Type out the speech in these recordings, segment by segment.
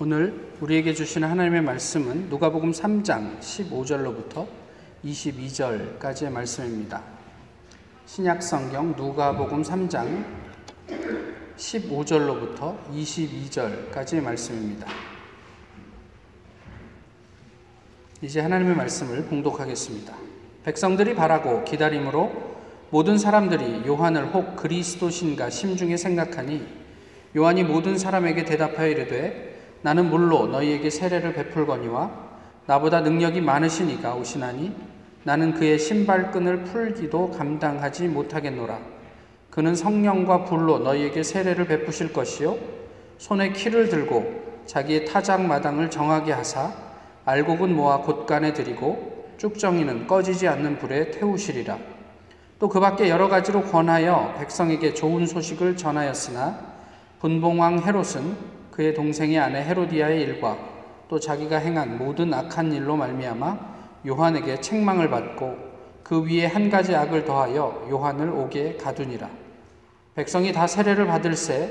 오늘 우리에게 주시는 하나님의 말씀은 누가복음 3장 15절로부터 22절까지의 말씀입니다. 신약 성경 누가복음 3장 15절로부터 22절까지의 말씀입니다. 이제 하나님의 말씀을 봉독하겠습니다. 백성들이 바라고 기다림으로 모든 사람들이 요한을 혹 그리스도신가 심중에 생각하니 요한이 모든 사람에게 대답하여 이르되 나는 물로 너희에게 세례를 베풀거니와 나보다 능력이 많으시니가 오시나니 나는 그의 신발끈을 풀기도 감당하지 못하겠노라. 그는 성령과 불로 너희에게 세례를 베푸실 것이요 손에 키를 들고 자기의 타작 마당을 정하게 하사 알곡은 모아 곳간에 들이고 쭉정이는 꺼지지 않는 불에 태우시리라. 또 그 밖에 여러 가지로 권하여 백성에게 좋은 소식을 전하였으나 분봉왕 헤롯은 그의 동생의 아내 헤로디아의 일과 또 자기가 행한 모든 악한 일로 말미암아 요한에게 책망을 받고 그 위에 한 가지 악을 더하여 요한을 옥에 가두니라. 백성이 다 세례를 받을새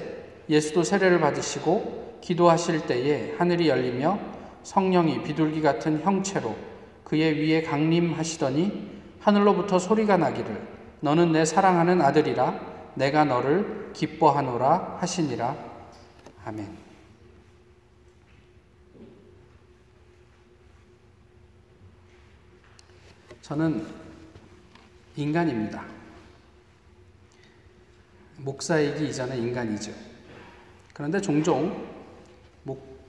예수도 세례를 받으시고 기도하실 때에 하늘이 열리며 성령이 비둘기 같은 형체로 그의 위에 강림하시더니 하늘로부터 소리가 나기를 너는 내 사랑하는 아들이라 내가 너를 기뻐하노라 하시니라. 아멘. 저는 인간입니다. 목사이기 이전에 인간이죠. 그런데 종종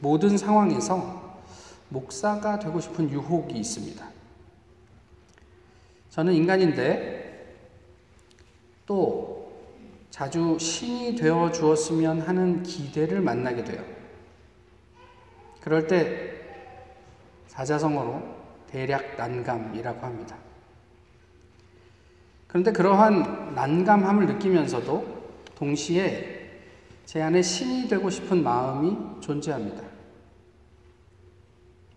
모든 상황에서 목사가 되고 싶은 유혹이 있습니다. 저는 인간인데 또 자주 신이 되어 주었으면 하는 기대를 만나게 돼요. 그럴 때 사자성어로 대략 난감이라고 합니다. 그런데 그러한 난감함을 느끼면서도 동시에 제 안에 신이 되고 싶은 마음이 존재합니다.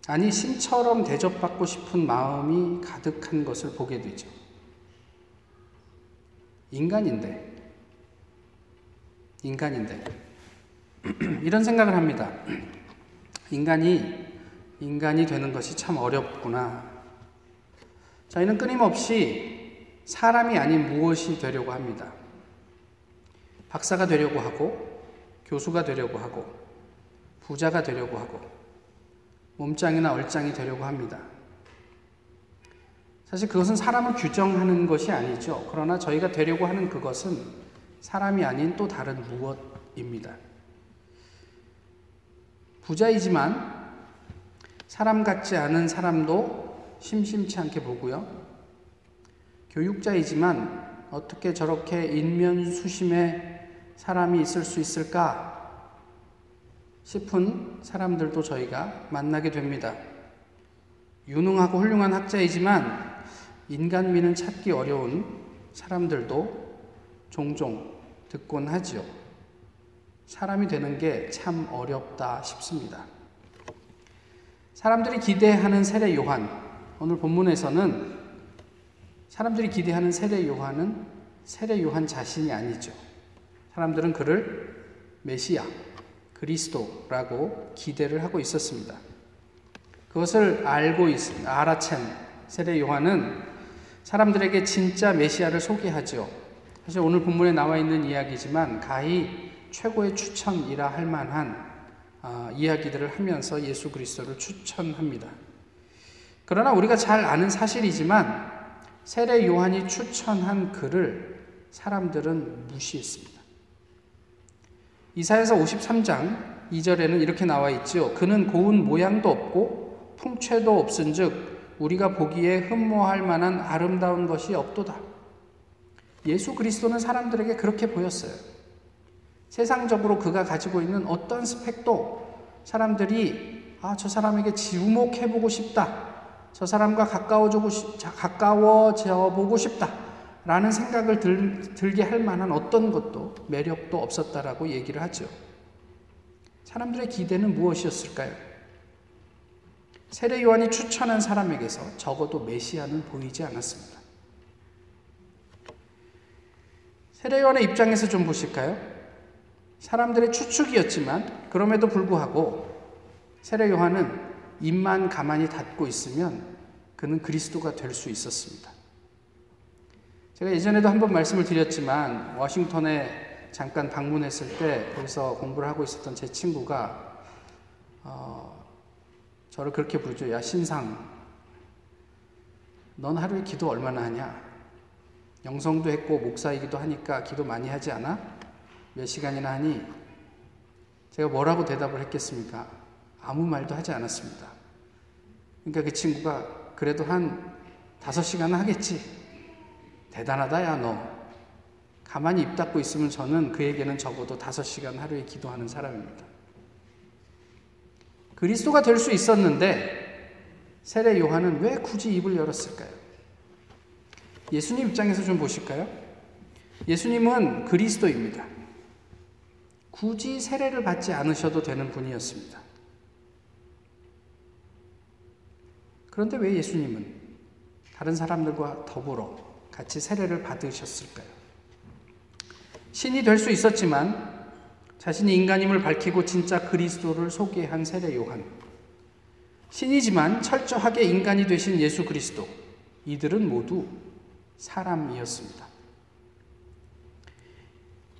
아니, 신처럼 대접받고 싶은 마음이 가득한 것을 보게 되죠. 인간인데, 인간인데, 이런 생각을 합니다. 인간이 인간이 되는 것이 참 어렵구나. 저희는 끊임없이 사람이 아닌 무엇이 되려고 합니다. 박사가 되려고 하고, 교수가 되려고 하고, 부자가 되려고 하고, 몸짱이나 얼짱이 되려고 합니다. 사실 그것은 사람을 규정하는 것이 아니죠. 그러나 저희가 되려고 하는 그것은 사람이 아닌 또 다른 무엇입니다. 부자이지만 사람 같지 않은 사람도 심심치 않게 보고요. 교육자이지만 어떻게 저렇게 인면수심의 사람이 있을 수 있을까 싶은 사람들도 저희가 만나게 됩니다. 유능하고 훌륭한 학자이지만 인간미는 찾기 어려운 사람들도 종종 듣곤 하지요. 사람이 되는 게 참 어렵다 싶습니다. 사람들이 기대하는 세례 요한. 오늘 본문에서는 사람들이 기대하는 세례 요한은 세례 요한 자신이 아니죠. 사람들은 그를 메시아, 그리스도라고 기대를 하고 있었습니다. 그것을 알고 있, 알아챈 세례 요한은 사람들에게 진짜 메시아를 소개하죠. 사실 오늘 본문에 나와 있는 이야기지만 가히 최고의 추천이라 할 만한 아, 이야기들을 하면서 예수 그리스도를 추천합니다. 그러나 우리가 잘 아는 사실이지만 세례 요한이 추천한 그를 사람들은 무시했습니다. 이사에서 53장 2절에는 이렇게 나와 있죠. 그는 고운 모양도 없고 풍채도 없은즉 우리가 보기에 흠모할 만한 아름다운 것이 없도다. 예수 그리스도는 사람들에게 그렇게 보였어요. 세상적으로 그가 가지고 있는 어떤 스펙도 사람들이 아, 저 사람에게 지목해보고 싶다. 저 사람과 가까워져 가까워져 보고 싶다. 라는 생각을 들, 들게 할 만한 어떤 것도 매력도 없었다라고 얘기를 하죠. 사람들의 기대는 무엇이었을까요? 세례 요한이 추천한 사람에게서 적어도 메시아는 보이지 않았습니다. 세례 요한의 입장에서 좀 보실까요? 사람들의 추측이었지만 그럼에도 불구하고 세례 요한은 입만 가만히 닫고 있으면 그는 그리스도가 될 수 있었습니다. 제가 예전에도 한번 말씀을 드렸지만 워싱턴에 잠깐 방문했을 때 거기서 공부를 하고 있었던 제 친구가 어, 저를 그렇게 부르죠. 야 신상, 넌 하루에 기도 얼마나 하냐? 영성도 했고 목사이기도 하니까 기도 많이 하지 않아? 몇 시간이나 하니? 제가 뭐라고 대답을 했겠습니까? 아무 말도 하지 않았습니다. 그러니까 그 친구가 그래도 한 다섯 시간은 하겠지. 대단하다, 야, 너. 가만히 입 닫고 있으면 저는 그에게는 적어도 다섯 시간 하루에 기도하는 사람입니다. 그리스도가 될 수 있었는데, 세례 요한은 왜 굳이 입을 열었을까요? 예수님 입장에서 좀 보실까요? 예수님은 그리스도입니다. 굳이 세례를 받지 않으셔도 되는 분이었습니다. 그런데 왜 예수님은 다른 사람들과 더불어 같이 세례를 받으셨을까요? 신이 될 수 있었지만 자신이 인간임을 밝히고 진짜 그리스도를 소개한 세례 요한. 신이지만 철저하게 인간이 되신 예수 그리스도. 이들은 모두 사람이었습니다.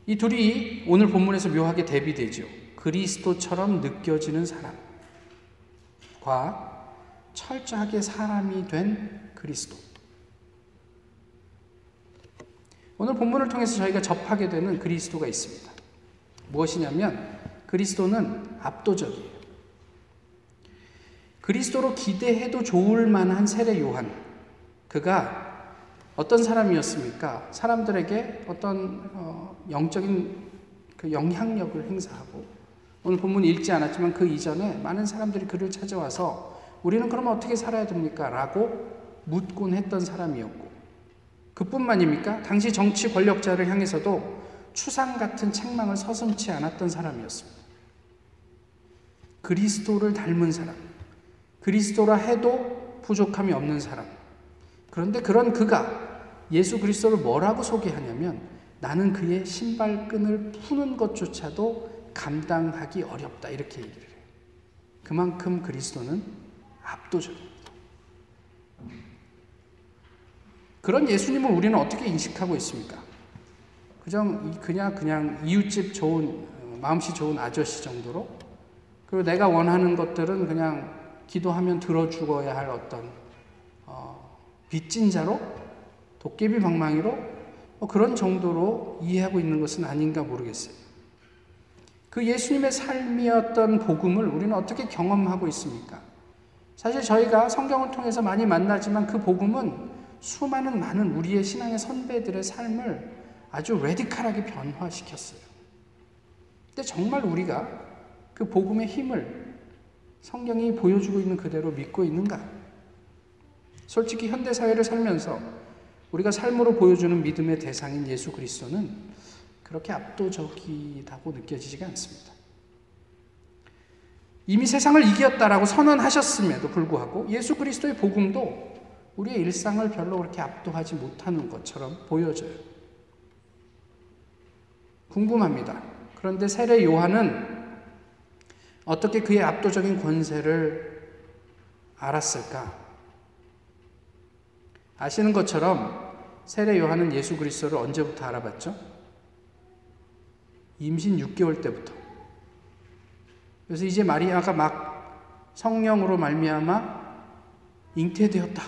이 둘이 오늘 본문에서 묘하게 대비되죠. 그리스도처럼 느껴지는 사람과 철저하게 사람이 된 그리스도. 오늘 본문을 통해서 저희가 접하게 되는 그리스도가 있습니다. 무엇이냐면 그리스도는 압도적이에요. 그리스도로 기대해도 좋을 만한 세례 요한. 그가 어떤 사람이었습니까? 사람들에게 어떤 어, 영적인 그 영향력을 행사하고 오늘 본문 읽지 않았지만 그 이전에 많은 사람들이 그를 찾아와서 우리는 그럼 어떻게 살아야 됩니까? 라고 묻곤 했던 사람이었고 그뿐만입니까? 당시 정치 권력자를 향해서도 추상 같은 책망을 서슴치 않았던 사람이었습니다. 그리스도를 닮은 사람, 그리스도라 해도 부족함이 없는 사람. 그런데 그런 그가 예수 그리스도를 뭐라고 소개하냐면 나는 그의 신발끈을 푸는 것조차도 감당하기 어렵다. 이렇게 얘기를 해요. 그만큼 그리스도는 압도적입니다. 그런 예수님을 우리는 어떻게 인식하고 있습니까? 그냥 그냥 그냥 이웃집 좋은 어, 마음씨 좋은 아저씨 정도로 그리고 내가 원하는 것들은 그냥 기도하면 들어주어야 할 어떤 어, 빚진 자로 도깨비 방망이로 뭐 그런 정도로 이해하고 있는 것은 아닌가 모르겠어요. 그 예수님의 삶이었던 복음을 우리는 어떻게 경험하고 있습니까? 사실 저희가 성경을 통해서 많이 만나지만 그 복음은 수많은 많은 우리의 신앙의 선배들의 삶을 아주 레디칼하게 변화시켰어요. 근데 정말 우리가 그 복음의 힘을 성경이 보여주고 있는 그대로 믿고 있는가? 솔직히 현대 사회를 살면서 우리가 삶으로 보여주는 믿음의 대상인 예수 그리스도는 그렇게 압도적이다고 느껴지지가 않습니다. 이미 세상을 이겼다라고 선언하셨음에도 불구하고 예수 그리스도의 복음도 우리의 일상을 별로 그렇게 압도하지 못하는 것처럼 보여져요. 궁금합니다. 그런데 세례 요한은 어떻게 그의 압도적인 권세를 알았을까? 아시는 것처럼 세례 요한은 예수 그리스도를 언제부터 알아봤죠? 임신 6개월 때부터. 그래서 이제 마리아가 막 성령으로 말미암아 잉태되었다.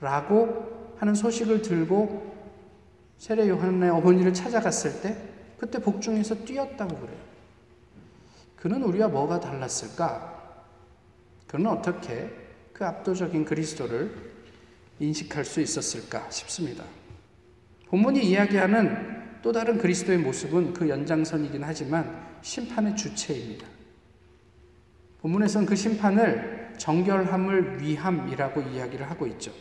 라고 하는 소식을 들고 세례 요한의 어머니를 찾아갔을 때 그때 복중에서 뛰었다고 그래요. 그는 우리와 뭐가 달랐을까? 그는 어떻게 그 압도적인 그리스도를 인식할 수 있었을까 싶습니다. 본문이 이야기하는 또 다른 그리스도의 모습은 그 연장선이긴 하지만 심판의 주체입니다. 본문에서는 그 심판을 정결함을 위함이라고 이야기를 하고 있죠.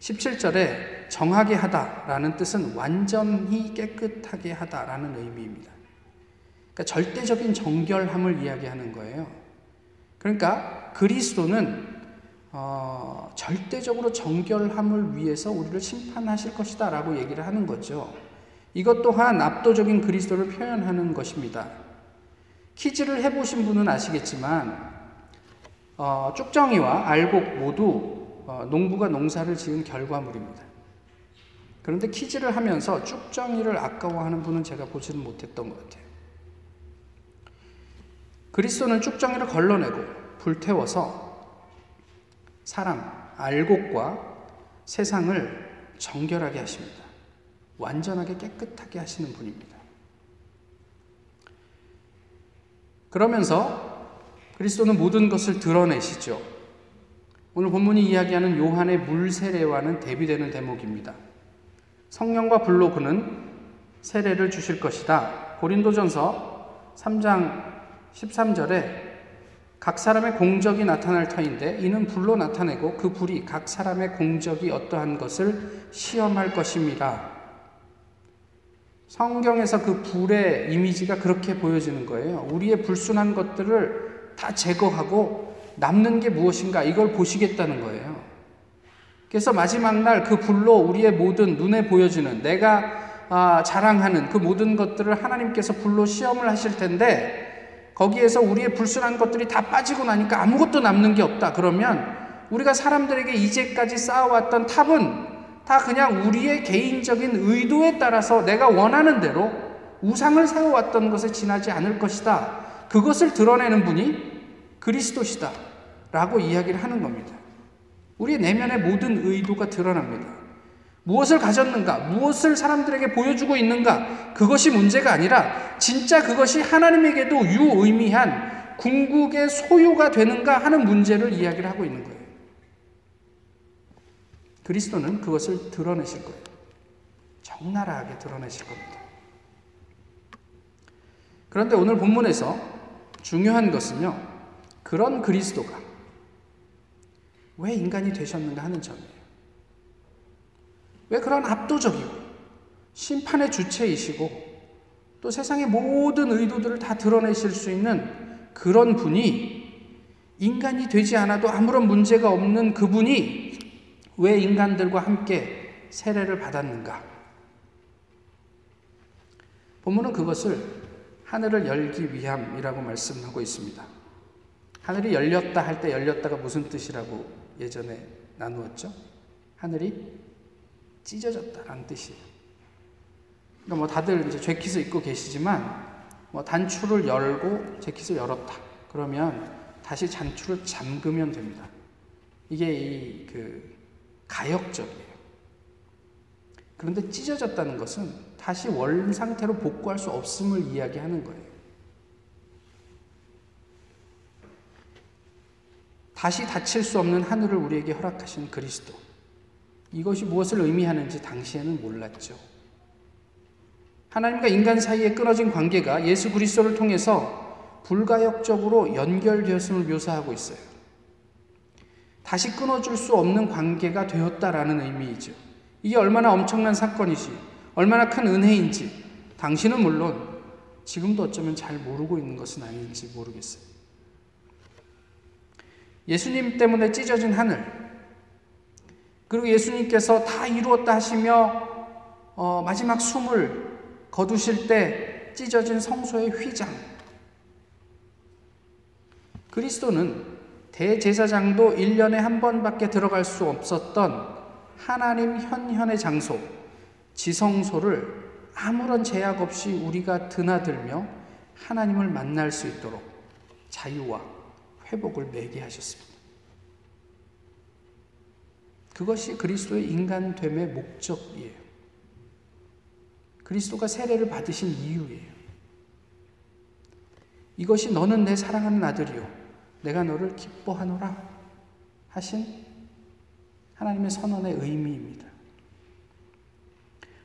17절에 정하게 하다라는 뜻은 완전히 깨끗하게 하다라는 의미입니다. 그러니까 절대적인 정결함을 이야기하는 거예요. 그러니까 그리스도는 어, 절대적으로 정결함을 위해서 우리를 심판하실 것이다 라고 얘기를 하는 거죠. 이것 또한 압도적인 그리스도를 표현하는 것입니다. 퀴즈를 해보신 분은 아시겠지만 어, 쭉정이와 알곡 모두 어, 농부가 농사를 지은 결과물입니다. 그런데 퀴즈를 하면서 쭉정이를 아까워하는 분은 제가 보지는 못했던 것 같아요. 그리스도는 쭉정이를 걸러내고 불태워서 사람, 알곡과 세상을 정결하게 하십니다. 완전하게 깨끗하게 하시는 분입니다. 그러면서 그리스도는 모든 것을 드러내시죠. 오늘 본문이 이야기하는 요한의 물 세례와는 대비되는 대목입니다. 성령과 불로 그는 세례를 주실 것이다. 고린도전서 3장 13절에 각 사람의 공적이 나타날 터인데 이는 불로 나타내고 그 불이 각 사람의 공적이 어떠한 것을 시험할 것입니다. 성경에서 그 불의 이미지가 그렇게 보여지는 거예요. 우리의 불순한 것들을 다 제거하고 남는 게 무엇인가 이걸 보시겠다는 거예요. 그래서 마지막 날 그 불로 우리의 모든 눈에 보여지는 내가 아, 자랑하는 그 모든 것들을 하나님께서 불로 시험을 하실 텐데 거기에서 우리의 불순한 것들이 다 빠지고 나니까 아무것도 남는 게 없다. 그러면 우리가 사람들에게 이제까지 쌓아왔던 탑은 다 그냥 우리의 개인적인 의도에 따라서 내가 원하는 대로 우상을 세워왔던 것에 지나지 않을 것이다. 그것을 드러내는 분이 그리스도시다. 라고 이야기를 하는 겁니다. 우리의 내면의 모든 의도가 드러납니다. 무엇을 가졌는가, 무엇을 사람들에게 보여주고 있는가, 그것이 문제가 아니라 진짜 그것이 하나님에게도 유의미한 궁극의 소유가 되는가 하는 문제를 이야기를 하고 있는 거예요. 그리스도는 그것을 드러내실 거예요. 적나라하게 드러내실 겁니다. 그런데 오늘 본문에서 중요한 것은요, 그런 그리스도가 왜 인간이 되셨는가 하는 점이에요. 왜 그런 압도적이고 심판의 주체이시고 또 세상의 모든 의도들을 다 드러내실 수 있는 그런 분이 인간이 되지 않아도 아무런 문제가 없는 그분이 왜 인간들과 함께 세례를 받았는가? 본문은 그것을 하늘을 열기 위함이라고 말씀하고 있습니다. 하늘이 열렸다 할 때 열렸다가 무슨 뜻이라고 예전에 나누었죠? 하늘이 찢어졌다라는 뜻이에요. 그러니까 뭐 다들 이제 재킷을 입고 계시지만 뭐 단추를 열고 재킷을 열었다. 그러면 다시 단추를 잠그면 됩니다. 이게 이 그 가역적이에요. 그런데 찢어졌다는 것은 다시 원 상태로 복구할 수 없음을 이야기하는 거예요. 다시 닫힐 수 없는 하늘을 우리에게 허락하신 그리스도. 이것이 무엇을 의미하는지 당시에는 몰랐죠. 하나님과 인간 사이에 끊어진 관계가 예수 그리스도를 통해서 불가역적으로 연결되었음을 묘사하고 있어요. 다시 끊어줄 수 없는 관계가 되었다라는 의미이죠. 이게 얼마나 엄청난 사건이지, 얼마나 큰 은혜인지, 당신은 물론 지금도 어쩌면 잘 모르고 있는 것은 아닌지 모르겠어요. 예수님 때문에 찢어진 하늘, 그리고 예수님께서 다 이루었다 하시며 어, 마지막 숨을 거두실 때 찢어진 성소의 휘장. 그리스도는 대제사장도 1년에 한 번밖에 들어갈 수 없었던 하나님 현현의 장소, 지성소를 아무런 제약 없이 우리가 드나들며 하나님을 만날 수 있도록 자유와 회복을 매게 하셨습니다. 그것이 그리스도의 인간됨의 목적이에요. 그리스도가 세례를 받으신 이유예요. 이것이 너는 내 사랑하는 아들이요. 내가 너를 기뻐하노라 하신 하나님의 선언의 의미입니다.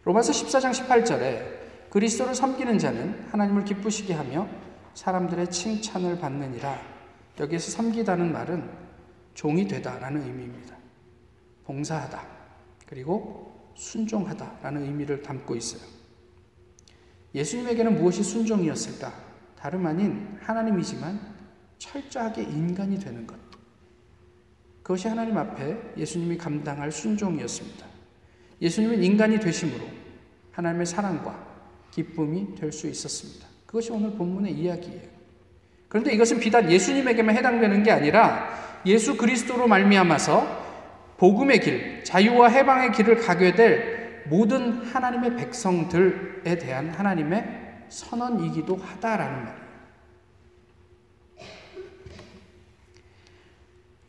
로마서 14장 18절에 그리스도를 섬기는 자는 하나님을 기쁘시게 하며 사람들의 칭찬을 받느니라. 여기에서 섬기다는 말은 종이 되다라는 의미입니다. 봉사하다. 그리고 순종하다라는 의미를 담고 있어요. 예수님에게는 무엇이 순종이었을까? 다름 아닌 하나님이지만 철저하게 인간이 되는 것. 그것이 하나님 앞에 예수님이 감당할 순종이었습니다. 예수님은 인간이 되심으로 하나님의 사랑과 기쁨이 될 수 있었습니다. 그것이 오늘 본문의 이야기예요. 그런데 이것은 비단 예수님에게만 해당되는 게 아니라 예수 그리스도로 말미암아서 복음의 길, 자유와 해방의 길을 가게 될 모든 하나님의 백성들에 대한 하나님의 선언이기도 하다라는 말이에요.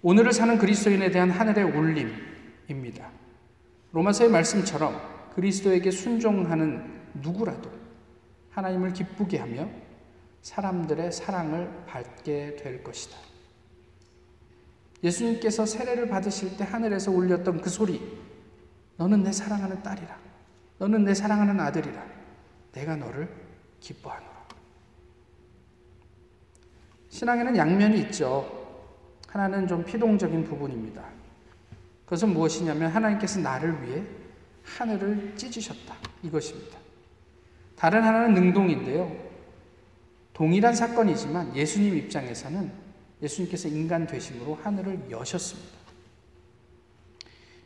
오늘을 사는 그리스도인에 대한 하늘의 울림입니다. 로마서의 말씀처럼 그리스도에게 순종하는 누구라도 하나님을 기쁘게 하며 사람들의 사랑을 받게 될 것이다. 예수님께서 세례를 받으실 때 하늘에서 울렸던 그 소리, 너는 내 사랑하는 딸이라. 너는 내 사랑하는 아들이라. 내가 너를 기뻐하노라. 신앙에는 양면이 있죠. 하나는 좀 피동적인 부분입니다. 그것은 무엇이냐면 하나님께서 나를 위해 하늘을 찢으셨다. 이것입니다. 다른 하나는 능동인데요. 동일한 사건이지만 예수님 입장에서는 예수님께서 인간 되심으로 하늘을 여셨습니다.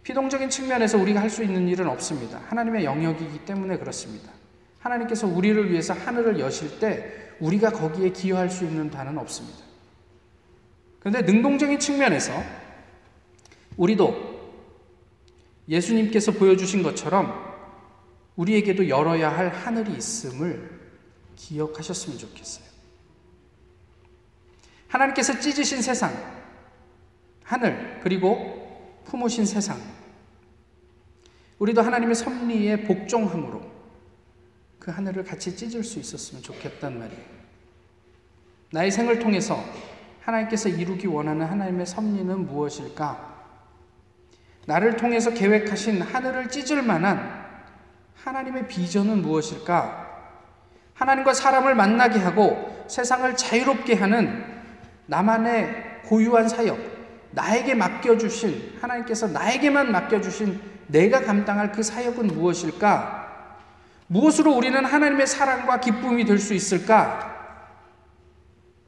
피동적인 측면에서 우리가 할 수 있는 일은 없습니다. 하나님의 영역이기 때문에 그렇습니다. 하나님께서 우리를 위해서 하늘을 여실 때 우리가 거기에 기여할 수 있는 바는 없습니다. 그런데 능동적인 측면에서 우리도 예수님께서 보여주신 것처럼 우리에게도 열어야 할 하늘이 있음을 기억하셨으면 좋겠어요. 하나님께서 찢으신 세상, 하늘, 그리고 품으신 세상. 우리도 하나님의 섭리에 복종함으로 그 하늘을 같이 찢을 수 있었으면 좋겠단 말이에요. 나의 생을 통해서 하나님께서 이루기 원하는 하나님의 섭리는 무엇일까? 나를 통해서 계획하신 하늘을 찢을 만한 하나님의 비전은 무엇일까? 하나님과 사람을 만나게 하고 세상을 자유롭게 하는 나만의 고유한 사역, 나에게 맡겨주신, 하나님께서 나에게만 맡겨주신 내가 감당할 그 사역은 무엇일까? 무엇으로 우리는 하나님의 사랑과 기쁨이 될 수 있을까?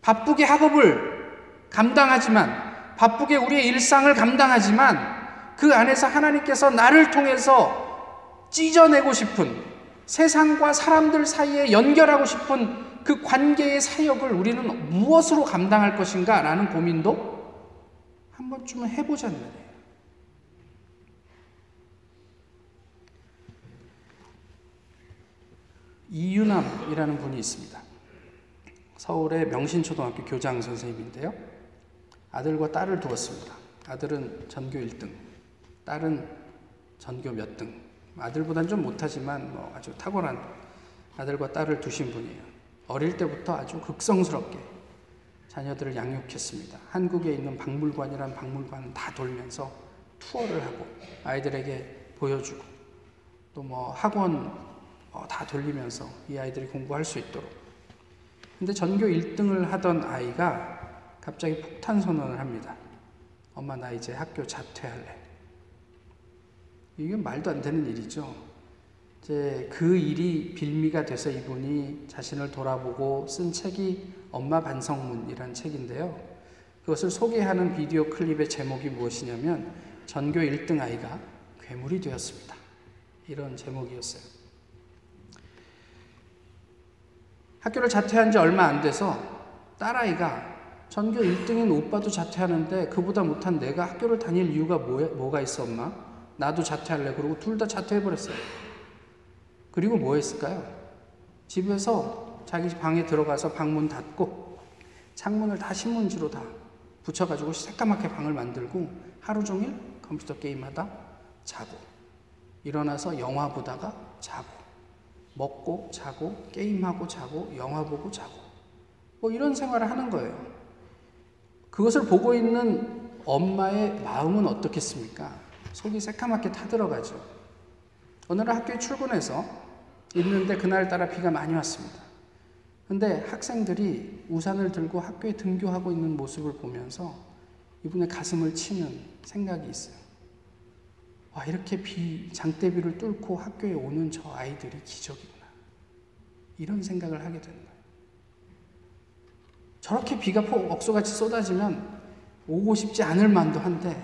바쁘게 학업을 감당하지만, 바쁘게 우리의 일상을 감당하지만, 그 안에서 하나님께서 나를 통해서 찢어내고 싶은 세상과 사람들 사이에 연결하고 싶은 그 관계의 사역을 우리는 무엇으로 감당할 것인가 라는 고민도 한 번쯤은 해보자는 거예요. 이유남이라는 분이 있습니다. 서울의 명신초등학교 교장 선생님인데요. 아들과 딸을 두었습니다. 아들은 전교 1등, 딸은 전교 몇 등. 아들보단 좀 못하지만 뭐 아주 탁월한 아들과 딸을 두신 분이에요. 어릴 때부터 아주 극성스럽게 자녀들을 양육했습니다. 한국에 있는 박물관이란 박물관 다 돌면서 투어를 하고 아이들에게 보여주고 또 뭐 학원 뭐다 돌리면서 이 아이들이 공부할 수 있도록. 근데 전교 1등을 하던 아이가 갑자기 폭탄 선언을 합니다. 엄마 나 이제 학교 자퇴할래. 이게 말도 안 되는 일이죠. 이제 그 일이 빌미가 돼서 이분이 자신을 돌아보고 쓴 책이 엄마 반성문이라는 책인데요. 그것을 소개하는 비디오 클립의 제목이 무엇이냐면 전교 1등 아이가 괴물이 되었습니다. 이런 제목이었어요. 학교를 자퇴한 지 얼마 안 돼서 딸아이가 전교 1등인 오빠도 자퇴하는데 그보다 못한 내가 학교를 다닐 이유가 뭐, 가 있어 엄마? 나도 자퇴할래. 그리고 둘 다 자퇴해버렸어요. 그리고 뭐 했을까요? 집에서 자기 방에 들어가서 방문 닫고 창문을 다 신문지로 다 붙여가지고 새까맣게 방을 만들고 하루 종일 컴퓨터 게임하다 자고 일어나서 영화 보다가 자고 먹고 자고 게임하고 자고 영화 보고 자고 뭐 이런 생활을 하는 거예요. 그것을 보고 있는 엄마의 마음은 어떻겠습니까? 속이 새까맣게 타들어가죠. 오늘은 학교에 출근해서 있는데 그날따라 비가 많이 왔습니다. 근데 학생들이 우산을 들고 학교에 등교하고 있는 모습을 보면서 이분의 가슴을 치는 생각이 있어요. 와, 이렇게 비, 장대비를 뚫고 학교에 오는 저 아이들이 기적이구나. 이런 생각을 하게 되는 거예요. 저렇게 비가 폭 억수같이 쏟아지면 오고 싶지 않을 만도 한데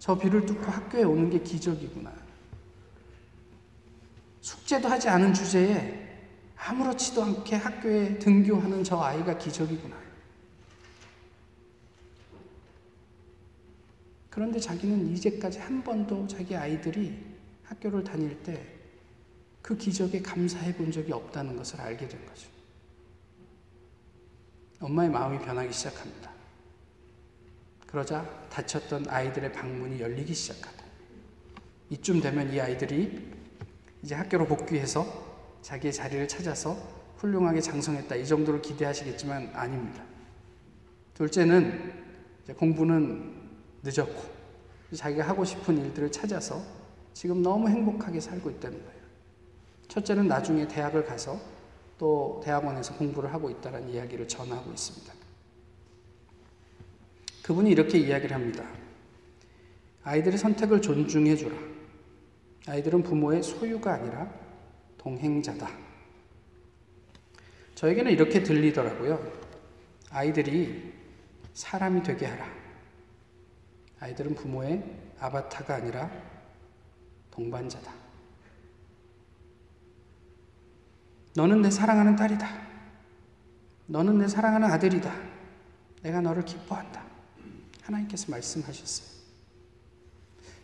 저 비를 뚫고 학교에 오는 게 기적이구나. 숙제도 하지 않은 주제에 아무렇지도 않게 학교에 등교하는 저 아이가 기적이구나. 그런데 자기는 이제까지 한 번도 자기 아이들이 학교를 다닐 때 그 기적에 감사해 본 적이 없다는 것을 알게 된 거죠. 엄마의 마음이 변하기 시작합니다. 그러자 다쳤던 아이들의 방문이 열리기 시작하다. 이쯤 되면 이 아이들이 이제 학교로 복귀해서 자기의 자리를 찾아서 훌륭하게 장성했다. 이 정도로 기대하시겠지만 아닙니다. 둘째는 공부는 늦었고 자기가 하고 싶은 일들을 찾아서 지금 너무 행복하게 살고 있다는 거예요. 첫째는 나중에 대학을 가서 또 대학원에서 공부를 하고 있다는 이야기를 전하고 있습니다. 그분이 이렇게 이야기를 합니다. 아이들의 선택을 존중해 주라. 아이들은 부모의 소유가 아니라 동행자다. 저에게는 이렇게 들리더라고요. 아이들이 사람이 되게 하라. 아이들은 부모의 아바타가 아니라 동반자다. 너는 내 사랑하는 딸이다. 너는 내 사랑하는 아들이다. 내가 너를 기뻐한다. 하나님께서 말씀하셨어요.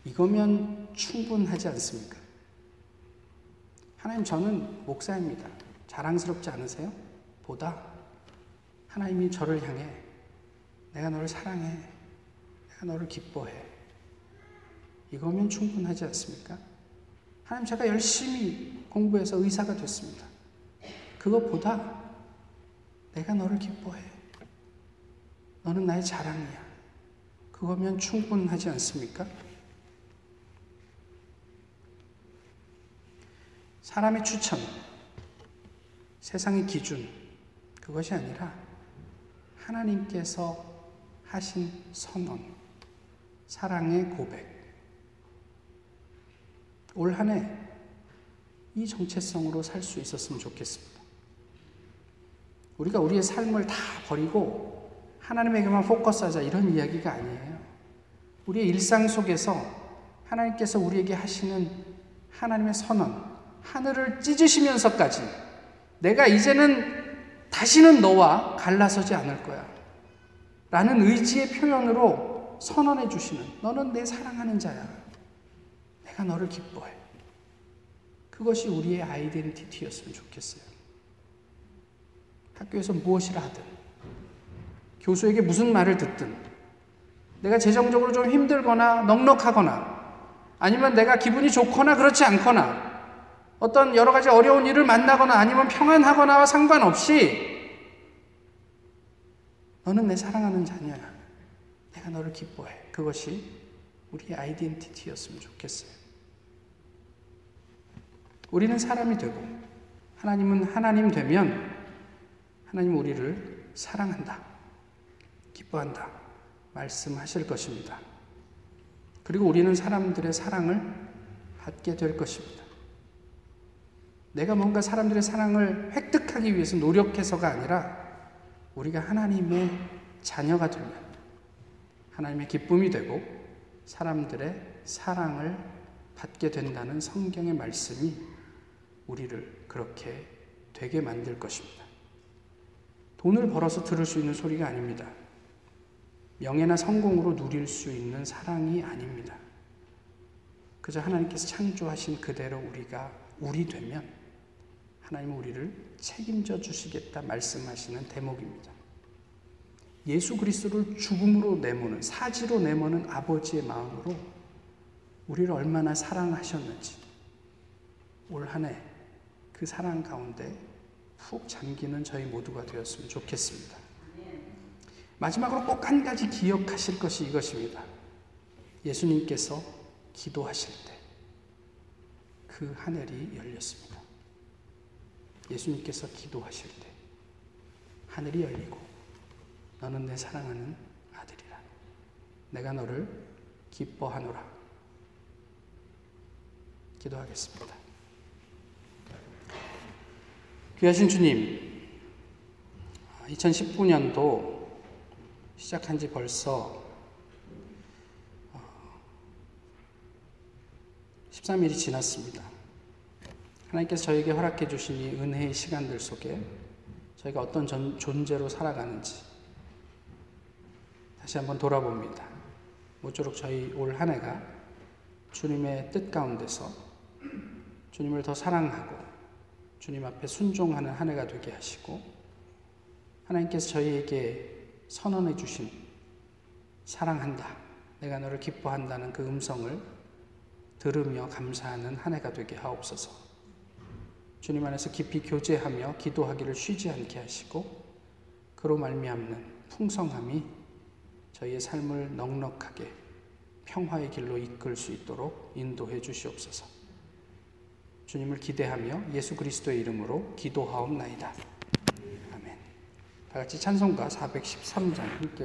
이거면 충분하지 않습니까? 하나님, 저는 목사입니다. 자랑스럽지 않으세요? 보다 하나님이 저를 향해 내가 너를 사랑해. 내가 너를 기뻐해. 이거면 충분하지 않습니까? 하나님, 제가 열심히 공부해서 의사가 됐습니다. 그것보다 내가 너를 기뻐해. 너는 나의 자랑이야. 그거면 충분하지 않습니까? 사람의 추천, 세상의 기준, 그것이 아니라 하나님께서 하신 선언, 사랑의 고백. 올 한 해 이 정체성으로 살 수 있었으면 좋겠습니다. 우리가 우리의 삶을 다 버리고 하나님에게만 포커스하자 이런 이야기가 아니에요. 우리의 일상 속에서 하나님께서 우리에게 하시는 하나님의 선언, 하늘을 찢으시면서까지 내가 이제는 다시는 너와 갈라서지 않을 거야. 라는 의지의 표현으로 선언해 주시는 너는 내 사랑하는 자야. 내가 너를 기뻐해. 그것이 우리의 아이덴티티였으면 좋겠어요. 학교에서 무엇이라 하든, 교수에게 무슨 말을 듣든, 내가 재정적으로 좀 힘들거나 넉넉하거나, 아니면 내가 기분이 좋거나 그렇지 않거나, 어떤 여러 가지 어려운 일을 만나거나 아니면 평안하거나와 상관없이, 너는 내 사랑하는 자녀야. 내가 너를 기뻐해. 그것이 우리의 아이덴티티였으면 좋겠어요. 우리는 사람이 되고, 하나님은 하나님 되면, 하나님 우리를 사랑한다. 기뻐한다. 말씀하실 것입니다. 그리고 우리는 사람들의 사랑을 받게 될 것입니다. 내가 뭔가 사람들의 사랑을 획득하기 위해서 노력해서가 아니라 우리가 하나님의 자녀가 되면 하나님의 기쁨이 되고 사람들의 사랑을 받게 된다는 성경의 말씀이 우리를 그렇게 되게 만들 것입니다. 돈을 벌어서 들을 수 있는 소리가 아닙니다. 명예나 성공으로 누릴 수 있는 사랑이 아닙니다. 그저 하나님께서 창조하신 그대로 우리가 우리 되면 하나님은 우리를 책임져 주시겠다 말씀하시는 대목입니다. 예수 그리스도를 죽음으로 내모는 사지로 내모는 아버지의 마음으로 우리를 얼마나 사랑하셨는지 올 한해 그 사랑 가운데 푹 잠기는 저희 모두가 되었으면 좋겠습니다. 마지막으로 꼭 한 가지 기억하실 것이 이것입니다. 예수님께서 기도하실 때 그 하늘이 열렸습니다. 예수님께서 기도하실 때 하늘이 열리고 너는 내 사랑하는 아들이라. 내가 너를 기뻐하노라. 기도하겠습니다. 귀하신 주님, 2019년도 시작한 지 벌써 13일이 지났습니다. 하나님께서 저에게 허락해 주신 이 은혜의 시간들 속에 저희가 어떤 전, 존재로 살아가는지 다시 한번 돌아봅니다. 모쪼록 저희 올 한 해가 주님의 뜻 가운데서 주님을 더 사랑하고 주님 앞에 순종하는 한 해가 되게 하시고 하나님께서 저희에게 선언해 주신 사랑한다. 내가 너를 기뻐한다는 그 음성을 들으며 감사하는 한 해가 되게 하옵소서. 주님 안에서 깊이 교제하며 기도하기를 쉬지 않게 하시고 그로 말미암는 풍성함이 저희의 삶을 넉넉하게 평화의 길로 이끌 수 있도록 인도해 주시옵소서. 주님을 기대하며 예수 그리스도의 이름으로 기도하옵나이다. 아멘. 다 같이 찬송가 413장 함께